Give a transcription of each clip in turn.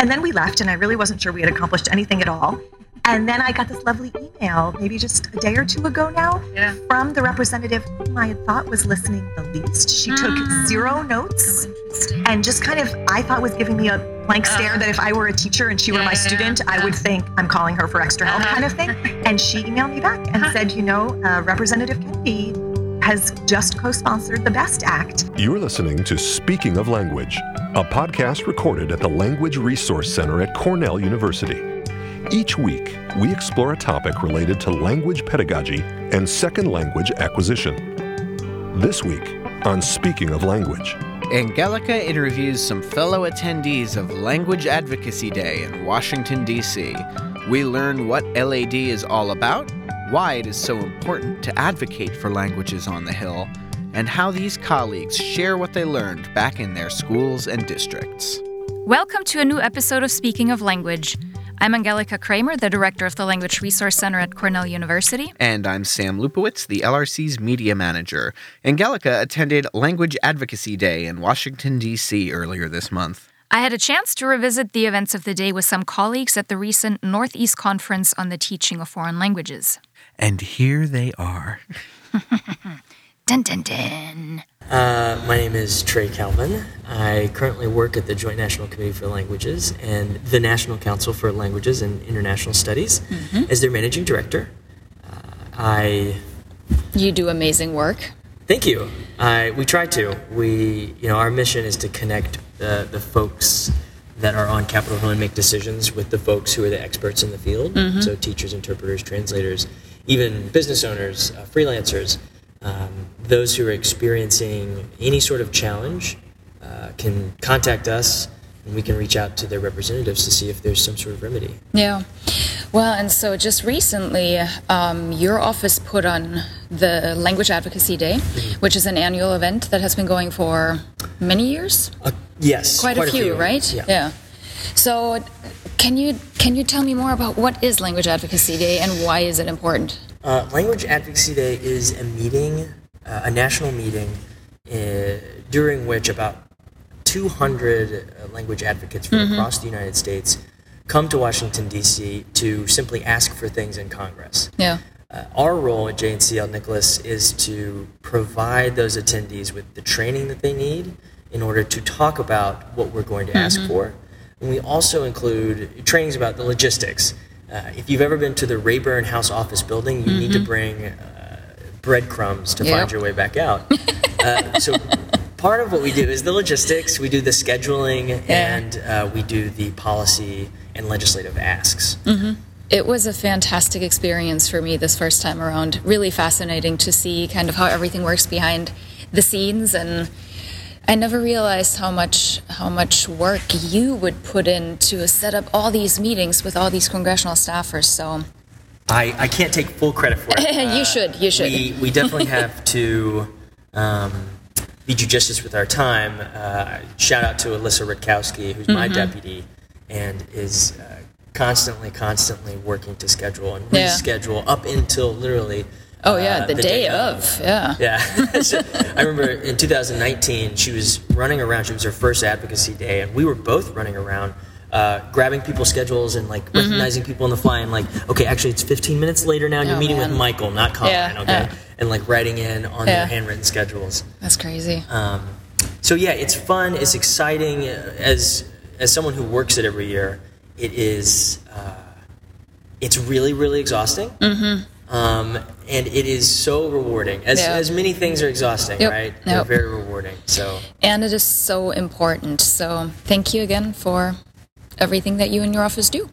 And then we left, and I really wasn't sure we had accomplished anything at all. And then I got this lovely email, maybe just a day or two ago now, Yeah. from the representative whom I had thought was listening the least. She took Mm. zero notes Interesting. and just kind of, I thought was giving me a blank stare that if I were a teacher and she were my Uh-huh. Yeah, student, I would think I'm calling her for extra help Uh-huh. kind of thing. And she emailed me back and said, you know, uh, Representative Kennedy has just co sponsored the BEST Act. You're listening to Speaking of Language, a podcast recorded at the Language Resource Center at Cornell University. Each week, we explore a topic related to language pedagogy and second language acquisition. This week on Speaking of Language. Angelika interviews some fellow attendees of Language Advocacy Day in Washington, D.C. We learn what LAD is all about, why it is so important to advocate for languages on the Hill, and how these colleagues share what they learned back in their schools and districts. Welcome to a new episode of Speaking of Language. I'm Angelika Kraemer, the director of the Language Resource Center at Cornell University. And I'm Sam Lupowitz, the LRC's media manager. Angelica attended Language Advocacy Day in Washington, D.C. earlier this month. I had a chance to revisit the events of the day with some colleagues at the recent Northeast Conference on the Teaching of Foreign Languages. And here they are. Dun dun dun. Uh, my name is Trey Calvin. I currently work at the Joint National Committee for Languages and the National Council for Languages and International Studies as their managing director. Uh, I You do amazing work. thank you. I we try to. We you know our mission is to connect the the folks that are on Capitol Hill and make decisions with the folks who are the experts in the field. So teachers, interpreters, translators, even business owners, uh, freelancers, um, those who are experiencing any sort of challenge uh, can contact us, and we can reach out to their representatives to see if there's some sort of remedy. Yeah. Well, and so just recently, um, your office put on the Language Advocacy Day, which is an annual event that has been going for many years. Uh, yes, Quite, a, few, right? Yeah. So, can you can you tell me more about what is Language Advocacy Day and why is it important? Uh, Language Advocacy Day is a meeting, uh, a national meeting, uh, during which about 200 uh, language advocates from across the United States come to Washington, D.C. to simply ask for things in Congress. Yeah. Uh, our role at JNCL-NCLIS is to provide those attendees with the training that they need in order to talk about what we're going to ask for. And we also include trainings about the logistics. Uh, if you've ever been to the Rayburn House office building, you need to bring uh, breadcrumbs to Yep. find your way back out. uh, so part of what we do is the logistics. We do the scheduling and uh, we do the policy and legislative asks. It was a fantastic experience for me this first time around. Really fascinating to see kind of how everything works behind the scenes and I never realized how much how much work you would put in to set up all these meetings with all these congressional staffers. So I, I can't take full credit for it. you should, you should. We, we definitely have to um, be judicious with our time. Uh, shout out to Alyssa Rutkowski, who's my Mm-hmm. deputy and is uh, constantly, constantly working to schedule and Yeah. reschedule up until literally. Oh yeah, uh, the, day, of. Yeah. Yeah. So, I remember in 2019, she was running around. She was her first advocacy day, and we were both running around. Uh, grabbing people's schedules and like Mm-hmm. recognizing people on the fly and like okay actually it's 15 minutes later now and you're Oh, meeting man. with michael not colin Yeah, okay yeah. and like writing in on Yeah. their handwritten schedules That's crazy. um, so yeah it's fun it's exciting as as someone who works it every year it is uh, it's really really exhausting mm-hmm. um, and it is so rewarding as, Yeah. as many things are exhausting Yep, right they're very rewarding so and it is so important. So thank you again for everything that you and your office do.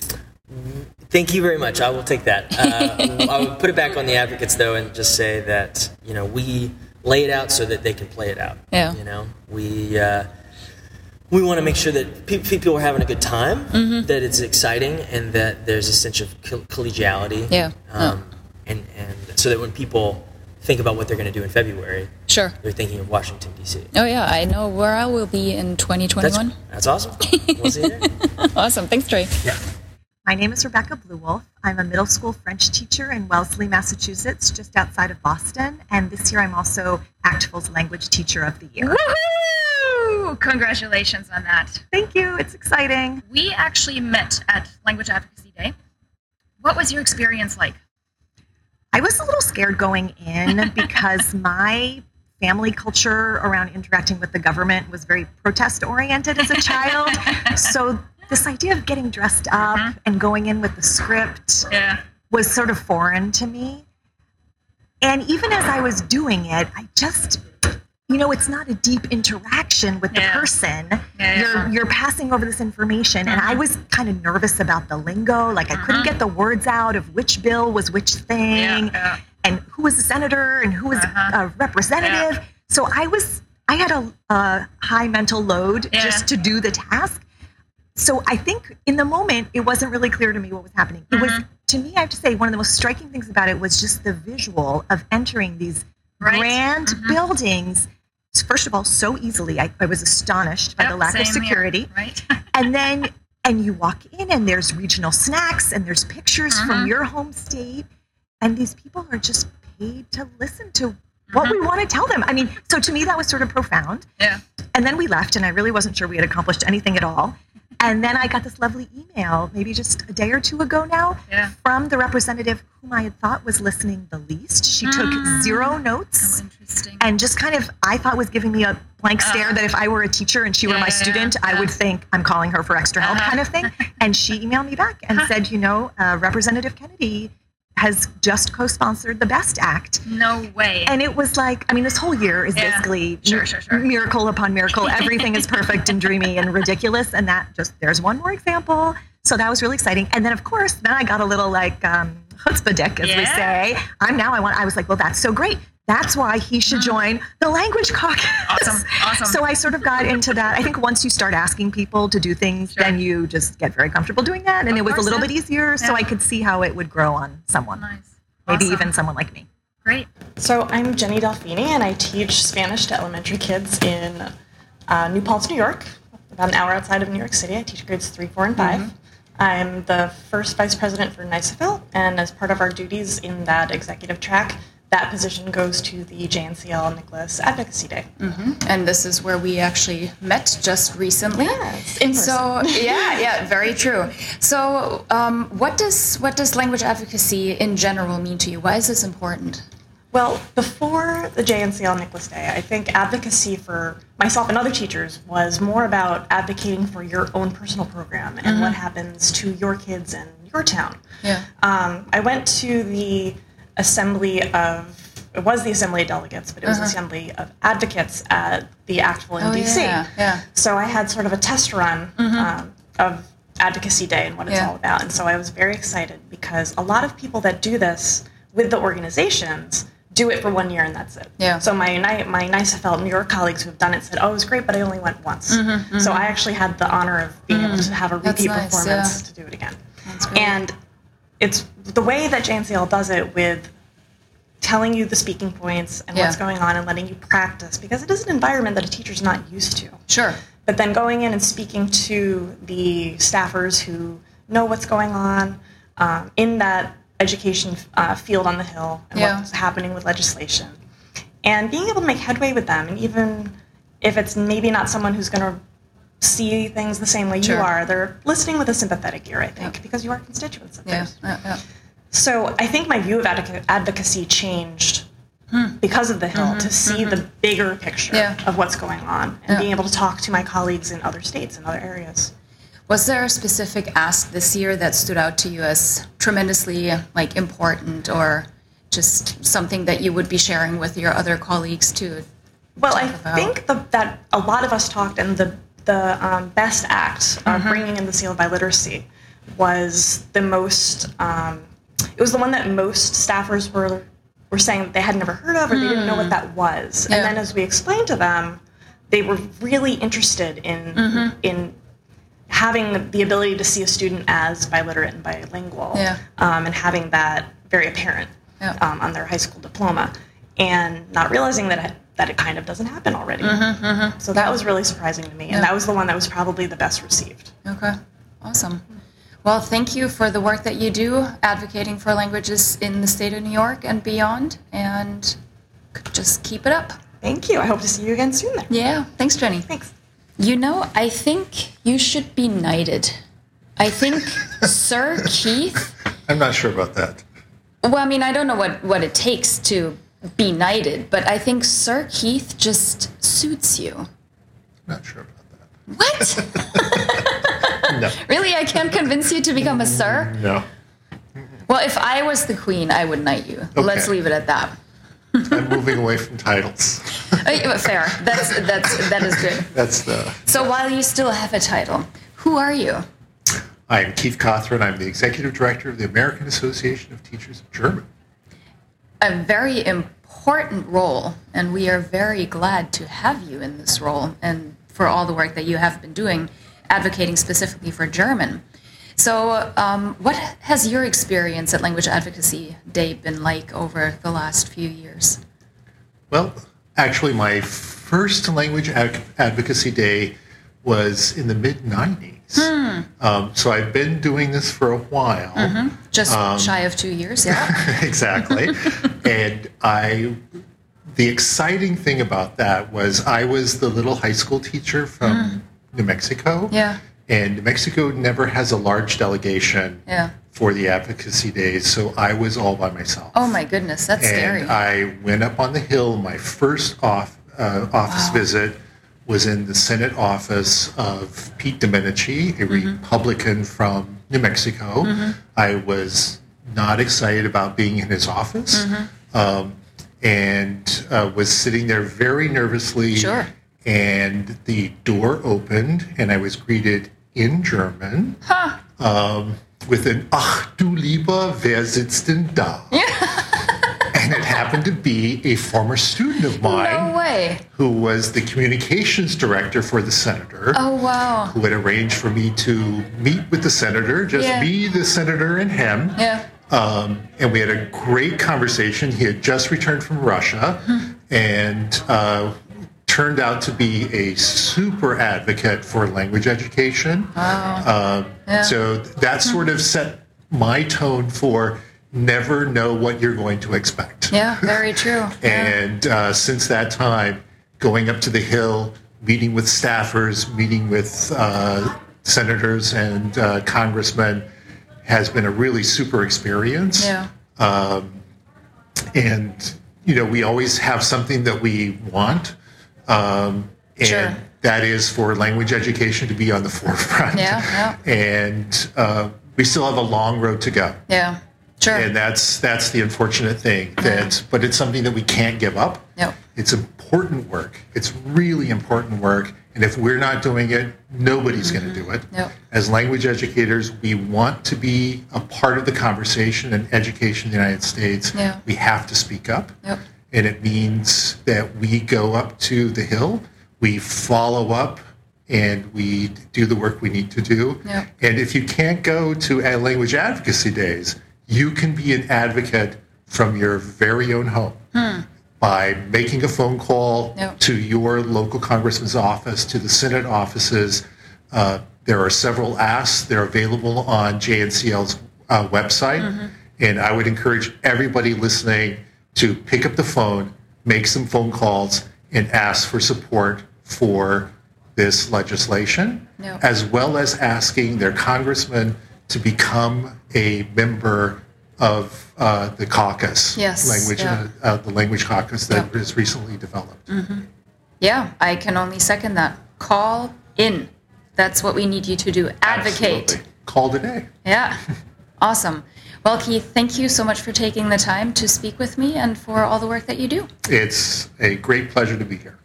Thank you very much. I will take that. Uh, I will put it back on the advocates though, and just say that you know we lay it out so that they can play it out. Yeah. You know, we uh, we want to make sure that pe- people are having a good time, Mm-hmm. that it's exciting, and that there's a sense of coll- collegiality. Yeah. Um, and and so that when people think about what they're going to do in February, Sure. they're thinking of Washington D.C. Oh yeah, I know where I will be in 2021. that's awesome. We'll see you there. awesome. Thanks, Trey. Yeah. My name is Rebecca Blouwolff. I'm a middle school French teacher in Wellesley, Massachusetts, just outside of Boston. And this year I'm also ACTFL's Language Teacher of the Year. Woohoo! Woo! Congratulations on that. Thank you. It's exciting. We actually met at Language Advocacy Day. What was your experience like? I was a little scared going in because my family culture around interacting with the government was very protest oriented as a child. so this idea of getting dressed up Mhm. and going in with the script Yeah. was sort of foreign to me. And even as I was doing it, I just you know, it's not a deep interaction with the Yeah. person. Yeah, yeah. You're you're passing over this information and I Mhm. was kind of nervous about the lingo, like I couldn't Mhm. get the words out of which bill was which thing and who was a senator and who was Uh-huh. a representative. So I was, I had a, a high mental load just to do the task. So I think in the moment, it wasn't really clear to me what was happening. It was, Mhm. to me, I have to say, one of the most striking things about it was just the visual of entering these Right. grand buildings. First of all, so easily, I, I was astonished by Yep, the lack of same here, security right? and then and you walk in and there's regional snacks and there's pictures from Mhm. your home state and these people are just paid to listen to what Mhm. we want to tell them i mean so to me that was sort of profound yeah. and then we left and i really wasn't sure we had accomplished anything at all and then i got this lovely email maybe just a day or two ago now Yeah. from the representative whom i had thought was listening the least she took Mm. zero notes Oh. And just kind of i thought was giving me a blank stare Uh-huh. that if i were a teacher and she were my yeah, student yeah. i would think i'm calling her for extra help Uh-huh. kind of thing and she emailed me back and said you know uh, representative kennedy has just co-sponsored the best act no way. and it was like i mean this whole year is Yeah. basically Sure, mi- sure, sure. miracle upon miracle everything is perfect and dreamy and ridiculous and that just there's one more example so that was really exciting and then of course then i got a little like um chutzpadik as we say i'm now i want i was like well that's so great that's why he should join the language caucus Mm. Awesome, awesome. so i sort of got into that i think once you start asking people to do things Sure. then you just get very comfortable doing that and Of it was a little yeah. bit easier so Yeah. i could see how it would grow on someone nice. maybe Awesome. even someone like me Great. So I'm Jenny Delfini, and I teach Spanish to elementary kids in uh, New Paltz, New York, about an hour outside of New York City. I teach grades three, four, and 5 I'm the first vice president for NYSAFLT, and as part of our duties in that executive track, that position goes to the JNCL-NCLIS Advocacy Day. and this is where we actually met just recently. Yes, in so yeah, yeah, very true. So, um, what does what does language advocacy in general mean to you? Why is this important? Well, before the JNCL-NCLIS Day, I think advocacy for myself and other teachers was more about advocating for your own personal program and what happens to your kids and your town. Yeah. Um, I went to the assembly of, it was the assembly of delegates, but it was the assembly of advocates at the ACTFL in Oh, DC. yeah, yeah. So I had sort of a test run um, of Advocacy Day and what it's Yeah. all about. And so I was very excited because a lot of people that do this with the organizations do it for one year and that's it. Yeah. So my my NYSAFLT New York colleagues who have done it said, "Oh, it was great, but I only went once." So I actually had the honor of being able to have a Mm-hmm. Repeat nice, performance yeah. to do it again. And it's the way that JNCL does it with telling you the speaking points and what's going on and letting you practice because it is an environment that a teacher's not used to. Sure. But then going in and speaking to the staffers who know what's going on um, in that education uh, field on the Hill and Yeah. what's happening with legislation, and being able to make headway with them, and even if it's maybe not someone who's going to see things the same way Sure. you are, they're listening with a sympathetic ear, I think, because you are constituents of Yeah. theirs. yeah, yeah. So I think my view of advoca- advocacy changed hmm. because of the Hill mm-hmm, to see mm-hmm. the bigger picture of what's going on and being able to talk to my colleagues in other states and other areas. Was there a specific ask this year that stood out to you as tremendously like important, or just something that you would be sharing with your other colleagues too? Well, I about? think the, that a lot of us talked, and the the um, BEST Act of bringing in the seal of biliteracy was the most. Um, it was the one that most staffers were were saying that they had never heard of or they didn't know what that was. Yeah. And then as we explained to them, they were really interested in in having the ability to see a student as biliterate and bilingual, Yeah. um, and having that very apparent Yeah. um, on their high school diploma, and not realizing that it, that it kind of doesn't happen already. Mm-hmm, So that was really surprising to me, and that was the one that was probably the best received. Okay, awesome. Well, thank you for the work that you do advocating for languages in the state of New York and beyond, and just keep it up. Thank you. I hope to see you again soon. There. Yeah, thanks, Jenny. Thanks. You know, I think you should be knighted. I think Sir Keith. I'm not sure about that. Well, I mean, I don't know what, what it takes to be knighted, but I think Sir Keith just suits you. Not sure about that. What? No. really? I can't convince you to become a sir? No. Well, if I was the queen, I would knight you. Let's leave it at that. I'm moving away from titles. Fair. That's that's that is good. That's the. So while you still have a title, who are you? I'm Keith Cothrun. I'm the executive director of the American Association of Teachers of German. A very important role, and we are very glad to have you in this role and for all the work that you have been doing, advocating specifically for German. So, um, what has your experience at Language Advocacy Day been like over the last few years? Well, actually, my first language ad- advocacy day was in the mid 90s. Um, so I've been doing this for a while. Just shy of two years, yeah. exactly. and I, the exciting thing about that was I was the little high school teacher from New Mexico. Yeah. And New Mexico never has a large delegation Yeah. for the advocacy days, so I was all by myself. Oh my goodness, that's scary. I went up on the hill. My first off, uh, office visit was in the Senate office of Pete Domenici, a Mm-hmm. Republican from New Mexico. I was not excited about being in his office. Mm-hmm. Um, and uh, was sitting there very nervously. Sure. And the door opened, and I was greeted in German um, with an Ach du lieber, wer sitzt denn da? and it happened to be a former student of mine no way. who was the communications director for the senator. Oh wow. Who had arranged for me to meet with the senator, just Yeah. me, the senator, and him. Yeah. Um, and we had a great conversation. He had just returned from Russia and uh, turned out to be a super advocate for language education. Wow. Um, So that sort of set my tone for never know what you're going to expect. Yeah, very true. Yeah. And uh, since that time, going up to the Hill, meeting with staffers, meeting with uh, senators and uh, congressmen has been a really super experience. Yeah. And, you know, we always have something that we want. Um, and Sure. that is for language education to be on the forefront. Yeah, And uh, we still have a long road to go. Yeah. Sure. And that's that's the unfortunate thing. That, but it's something that we can't give up. Yep. It's important work. It's really important work. And if we're not doing it, nobody's going to mm-hmm. do it. As language educators, we want to be a part of the conversation and education in the United States. We have to speak up. Yep. And it means that we go up to the hill, we follow up, and we do the work we need to do. Yep. And if you can't go to a language advocacy days, you can be an advocate from your very own home by making a phone call Yep. to your local congressman's office, to the Senate offices. Uh, there are several asks. They're available on JNCL's uh, website. And I would encourage everybody listening to pick up the phone, make some phone calls, and ask for support for this legislation, Yep. as well as asking their congressman to become a member of uh, the caucus, Yes, language, yeah. uh, uh, the language caucus that Yep. was recently developed. Yeah, I can only second that. Call in. That's what we need you to do. Advocate. Absolutely. Call today. Yeah. awesome. Well, Keith, thank you so much for taking the time to speak with me and for all the work that you do. It's a great pleasure to be here.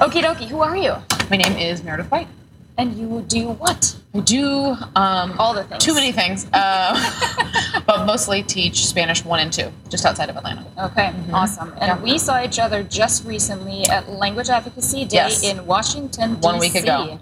Okie dokie, who are you? My name is Meredith White. And you do what? I do um, All the things. Too many things, uh, but mostly teach Spanish one and two, just outside of Atlanta. Okay, awesome. And Yeah. we saw each other just recently at Language Advocacy Day Yes. in Washington, D.C. One week ago.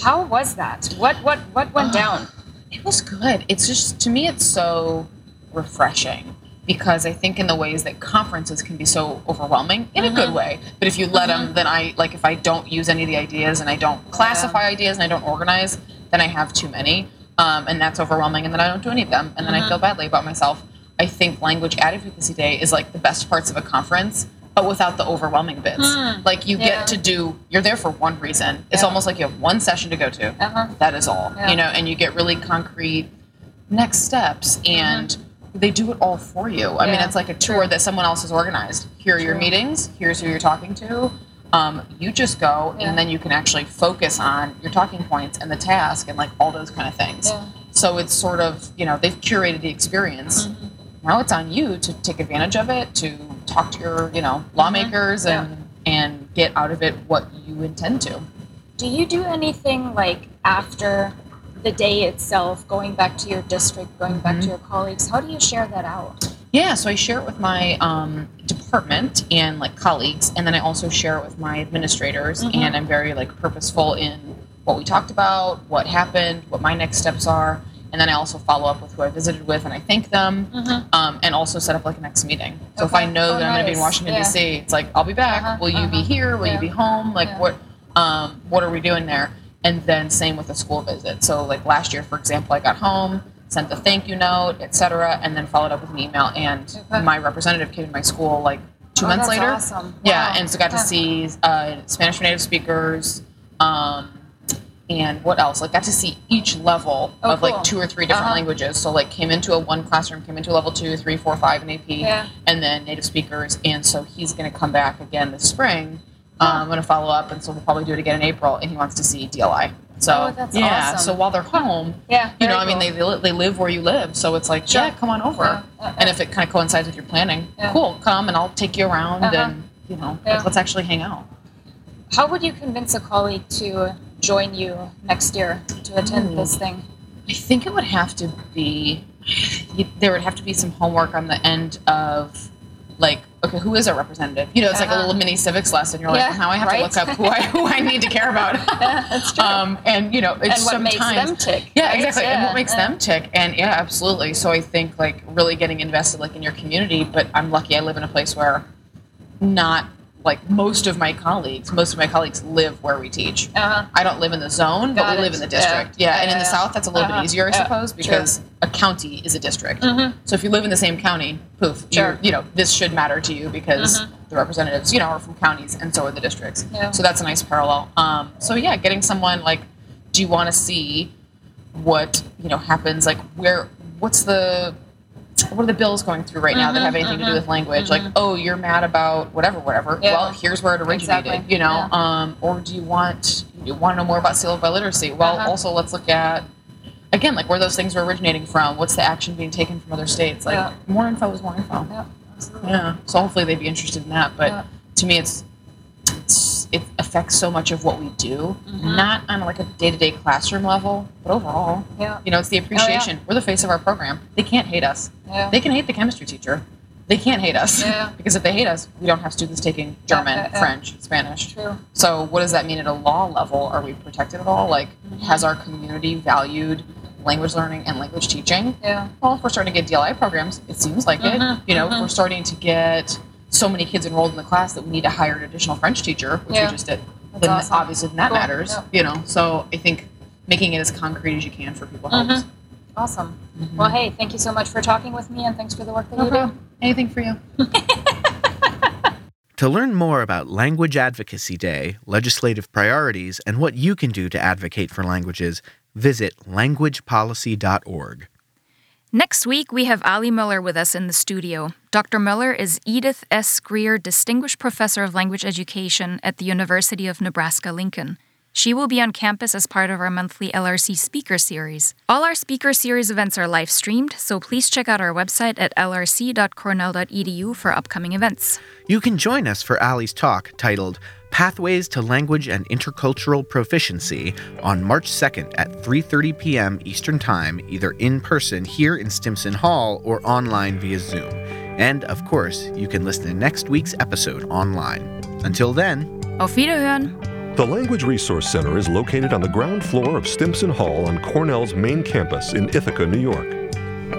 How was that? What what what went down? It was good. It's just to me, it's so refreshing because I think in the ways that conferences can be so overwhelming in a good way. But if you let them, then I like if I don't use any of the ideas and I don't classify ideas and I don't organize, then I have too many, um, and that's overwhelming. And then I don't do any of them, and then I feel badly about myself. I think Language Advocacy Day is like the best parts of a conference but without the overwhelming bits. Like you Hmm. Yeah. get to do, you're there for one reason. It's almost like you have one session to go to. Uh-huh. That is all, Yeah. you know, and you get really concrete next steps and they do it all for you. I mean, it's like a tour that someone else has organized. Here are your meetings, here's who you're talking to. Um, you just go Yeah. and then you can actually focus on your talking points and the task and like all those kind of things. Yeah. So it's sort of, you know, they've curated the experience. Mm-hmm. Now it's on you to take advantage of it, to talk to your, you know, lawmakers Mm-hmm. Yeah. and and get out of it what you intend to. Do you do anything like after the day itself, going back to your district, going back to Mm-hmm. your colleagues? How do you share that out? Yeah, so I share it with my um, department and like colleagues, and then I also share it with my administrators. Mm-hmm. And I'm very like purposeful in what we talked about, what happened, what my next steps are, and then I also follow up with who I visited with, and I thank them, um, and also set up like a next meeting. So if I Mm-hmm. Know Oh, that I'm going to be in. Washington Yeah. D.C., it's like I'll be back. Uh-huh, Will you be uh-huh. here? Will Yeah. you be home? Like Yeah. what? Um, what are we doing there? And then same with the school visit. So like last year, for example, I got home, sent a thank you note, etc., and then followed up with an email. And my representative came to my school like two Oh, months that's later. awesome. Yeah, and so got to see uh, Spanish for native speakers. Um, and what else? Like got to see each level Oh, of cool. like two or three different Uh-huh. languages. So like came into a one classroom, came into a level two, three, four, five in AP, Yeah. and then native speakers. And so he's going to come back again this spring. Um, I'm going to follow up, and so we'll probably do it again in April. And he wants to see DLI. So Oh, that's yeah. awesome. So while they're home, Yeah. you know, I mean, cool. they, they live where you live, so it's like, yeah, come on over. Yeah, yeah, And if it kind of coincides with your planning, cool, come and I'll take you around Uh-huh. and you know, like, let's actually hang out. How would you convince a colleague to join you next year to attend Ooh. this thing? I think it would have to be there would have to be some homework on the end of like okay who is our representative you know it's like a Uh-huh. little mini civics lesson you're Yeah, like now i have right? to look up who i who i need to care about That's true. um and you know it's and what makes sometimes them tick? yeah right? exactly and what makes yeah. them tick and yeah absolutely so i think like really getting invested like in your community but i'm lucky i live in a place where not like most of my colleagues most of my colleagues live where we teach Uh-huh. I don't live in the zone, but we it. live in the district. Yeah, Yeah, and in the yeah, south, that's a little Uh-huh. bit easier, I Yeah. suppose, because a county is a district. Mhm. So if you live in the same county, poof, Sure. you're, know, this should matter to you because Mhm. the representatives, you know, are from counties, and so are the districts. Yeah. So that's a nice parallel. Um, so yeah, getting someone like, do you want to see what you know happens? Like, where, what's the what are the bills going through right now that Mhm, have anything to do mhm, with language? Like, mhm. oh, you're mad about whatever, whatever. Yeah. Well, here's where it originated. Exactly. You know, Yeah. um, or do you want you want to know more about seal biliteracy? Well, Uh-huh. also let's look at again like where those things are originating from. What's the action being taken from other states? Like Yeah. more info is more info. Yeah, absolutely. Yeah. So hopefully they'd be interested in that. But to me, it's it affects so much of what we do, Mhm. not on like a day to day classroom level, but overall. Yeah. You know, it's the appreciation. We're the face of our program. They can't hate us. Yeah. They can hate the chemistry teacher. They can't hate us. Yeah. because if they hate us, we don't have students taking German, yeah, yeah. French, Spanish. True. So what does that mean at a law level? Are we protected at all? Like, Mm-hmm. has our community valued language learning and language teaching? Yeah. Well, if we're starting to get DLI programs, it seems like Mhm, it. You know, mhm. we're starting to get so many kids enrolled in the class that we need to hire an additional French teacher, which Yeah. we just did. That's then awesome. obviously then that Cool, matters. yeah. You know, so I think making it as concrete as you can for people helps. Mhm. Awesome. Mhm. Well, hey, thank you so much for talking with me, and thanks for the work that No you do. Anything for you? To learn more about Language Advocacy Day, legislative priorities, and what you can do to advocate for languages, visit languagepolicy.org. Next week, we have Ali Miller with us in the studio. Dr. Miller is Edith S. Greer Distinguished Professor of Language Education at the University of Nebraska Lincoln. She will be on campus as part of our monthly LRC Speaker Series. All our Speaker Series events are live streamed, so please check out our website at lrc.cornell.edu for upcoming events. You can join us for Ali's talk titled Pathways to Language and Intercultural Proficiency on March 2nd at 3:30 p.m. Eastern Time, either in person here in Stimson Hall or online via Zoom. And of course, you can listen to next week's episode online. Until then, Auf Wiederhören! The Language Resource Center is located on the ground floor of Stimson Hall on Cornell's main campus in Ithaca, New York.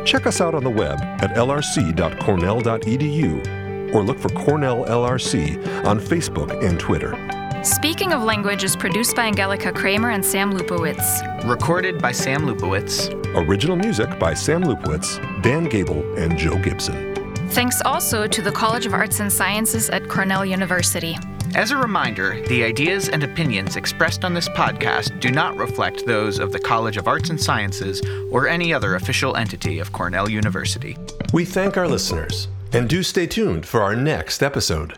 Check us out on the web at lrc.cornell.edu or look for Cornell LRC on Facebook and Twitter. Speaking of Language is produced by Angelika Kraemer and Sam Lupowitz. recorded by Sam Lupowitz. Original music by Sam Lupowitz, Dan Gable, and Joe Gibson. Thanks also to the College of Arts and Sciences at Cornell University. As a reminder, the ideas and opinions expressed on this podcast do not reflect those of the College of Arts and Sciences or any other official entity of Cornell University. We thank our listeners and do stay tuned for our next episode.